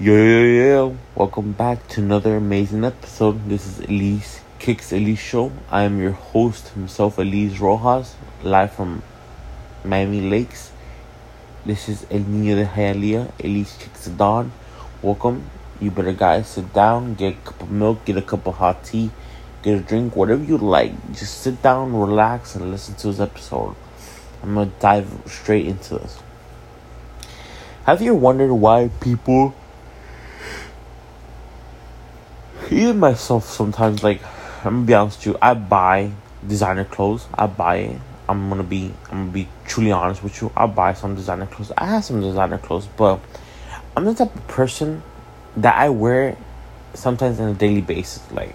Yo, yo, yo, welcome back to another amazing episode. This is Eliz Kickz Elise Show. I am your host himself, Elise Rojas, live from Miami Lakes. This is El Niño de Hialeah, Eliz Kickz the Don. Welcome. You better guys sit down, get a cup of milk, get a cup of hot tea, get a drink, whatever you like. Just sit down, relax, and listen to this episode. I'm gonna dive straight into this. Have you wondered why people even myself sometimes like I'm gonna be honest with you, I buy designer clothes. I buy. I'm gonna be I'm gonna be truly honest with you. I buy some designer clothes. I have some designer clothes, but I'm the type of person that I wear sometimes on a daily basis. Like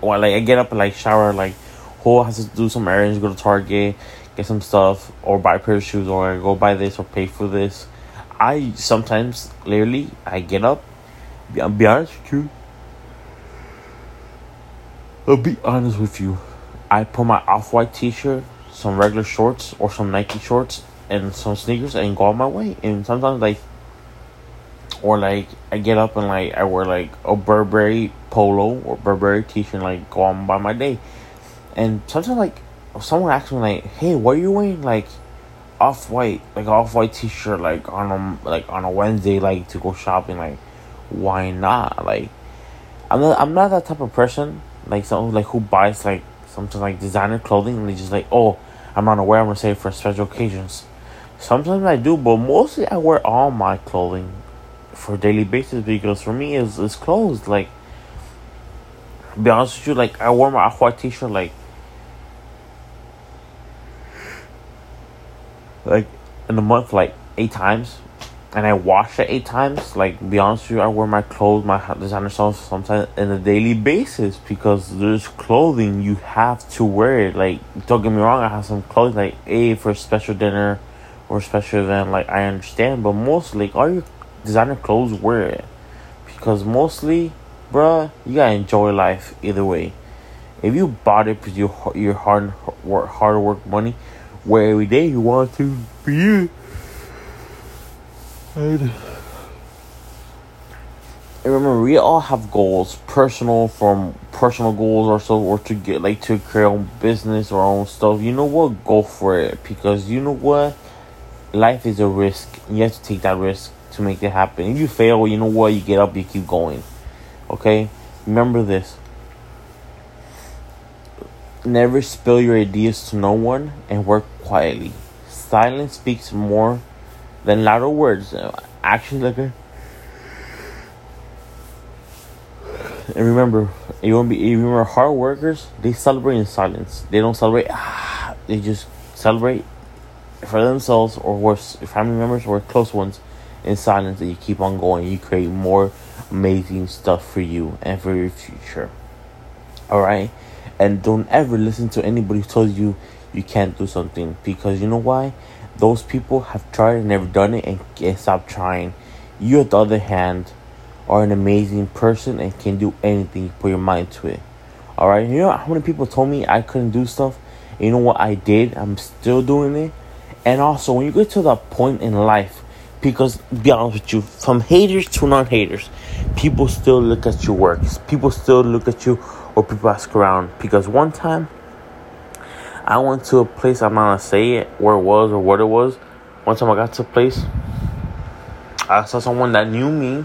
or like I get up and like shower like who has to do some errands, go to Target, get some stuff, or buy a pair of shoes, or go buy this or pay for this. I sometimes literally I get up be honest with you. I'll be honest with you. I put my off white t shirt, some regular shorts, or some Nike shorts, and some sneakers and go on my way. And sometimes, like, or like, I get up and like, I wear like a Burberry polo or Burberry t shirt, like, go on by my day. And sometimes, like, someone asks me, like, hey, what are you wearing? Like, off white, like, off white t shirt, like, on a, like, on a Wednesday, like, to go shopping, like, why not? Like, I'm not, I'm not that type of person. Like, someone like who buys like something like designer clothing and they just like, oh, I'm not aware. I'm gonna save for special occasions. Sometimes I do, but mostly I wear all my clothing for daily basis because for me it's, it's clothes. Like, be honest with you, like I wore my white t-shirt like like in a month like eight times and I wash it eight times. Like, be honest with you, I wear my clothes, my designer stuff sometimes on a daily basis because there's clothing you have to wear it. Like, don't get me wrong, I have some clothes like, a for a special dinner or special event. Like, I understand, but mostly, all your designer clothes, wear it because mostly, bruh, you gotta enjoy life either way. If you bought it because your your hard work, hard work money, wear every day you want to be and remember, we all have goals, personal from personal goals or so, or to get like to create own business or own stuff. You know what? Go for it because you know what? Life is a risk. You have to take that risk to make it happen. If you fail, you know what? You get up, you keep going. Okay? Remember this. Never spill your ideas to no one and work quietly. Silence speaks more than louder words. Actions like And remember, you won't be. You remember, hard workers they celebrate in silence. They don't celebrate. Ah, they just celebrate for themselves or worse, family members or close ones in silence. And you keep on going. You create more amazing stuff for you and for your future. All right, and don't ever listen to anybody who tells you you can't do something because you know why those people have tried and never done it and can't stop trying. You, on the other hand, are an amazing person and can do anything you put your mind to it. Alright, you know how many people told me I couldn't do stuff? You know what I did? I'm still doing it. And also, when you get to that point in life, because be honest with you, from haters to non haters, people still look at your works. People still look at you or people ask around. Because one time, I went to a place, I'm not gonna say it, where it was or what it was. One time I got to a place, I saw someone that knew me,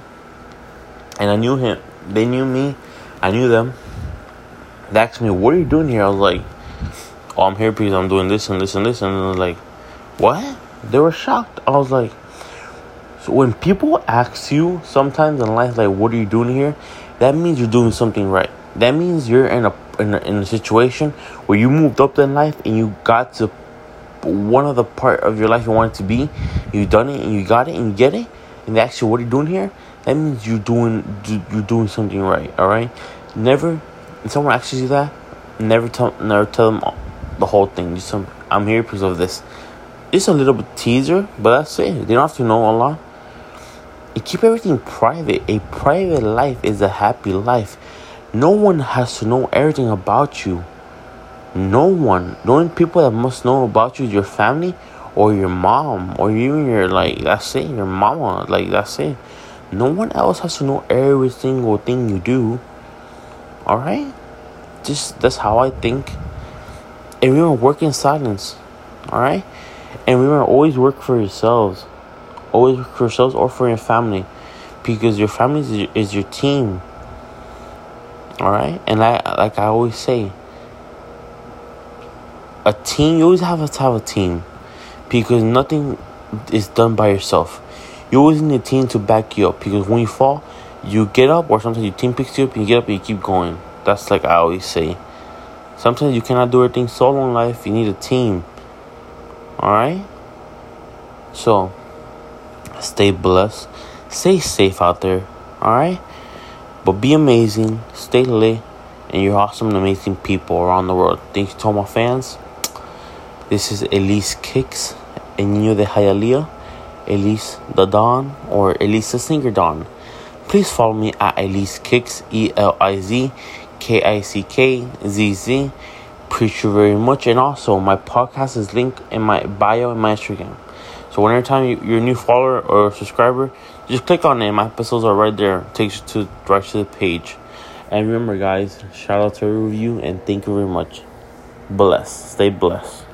and I knew him. They knew me, I knew them. They asked me, What are you doing here? I was like, Oh, I'm here because I'm doing this and this and this. And they like, What? They were shocked. I was like, So when people ask you sometimes in life, like, What are you doing here? That means you're doing something right. That means you're in a in a, in a situation where you moved up in life and you got to one of the part of your life you wanted to be, you done it and you got it and you get it, and they ask you what are you doing here, that means you're doing you're doing something right. All right, never. When someone asks you that, never tell never tell them the whole thing. Just some I'm here because of this. It's a little bit teaser, but that's it. They don't have to know a lot. You keep everything private. A private life is a happy life. No one has to know everything about you. No one. The only people that must know about you is your family or your mom or even your like that's it, your mama. Like that's it. No one else has to know every single thing you do. Alright? Just that's how I think. And remember, work in silence. Alright? And remember, always work for yourselves. Always work for yourselves or for your family. Because your family is your, is your team. Alright? And I, like I always say, a team, you always have to have a team. Because nothing is done by yourself. You always need a team to back you up. Because when you fall, you get up, or sometimes your team picks you up and you get up and you keep going. That's like I always say. Sometimes you cannot do everything solo in life. You need a team. Alright? So, stay blessed. Stay safe out there. Alright? But be amazing. Stay lit. And you're awesome and amazing people around the world. Thank you to all my fans. This is Eliz Kickz, El Niño de Hialeah, Elise the Don, or Elise the Singer Don. Please follow me at Eliz Kickz, E L I Z K I C K Z Z. Appreciate you very much. And also, my podcast is linked in my bio and my Instagram. So, whenever time you, you're a new follower or subscriber, just click on it. My episodes are right there. It takes you to right to the page. And remember, guys, shout out to a review and thank you very much. Bless. Stay blessed.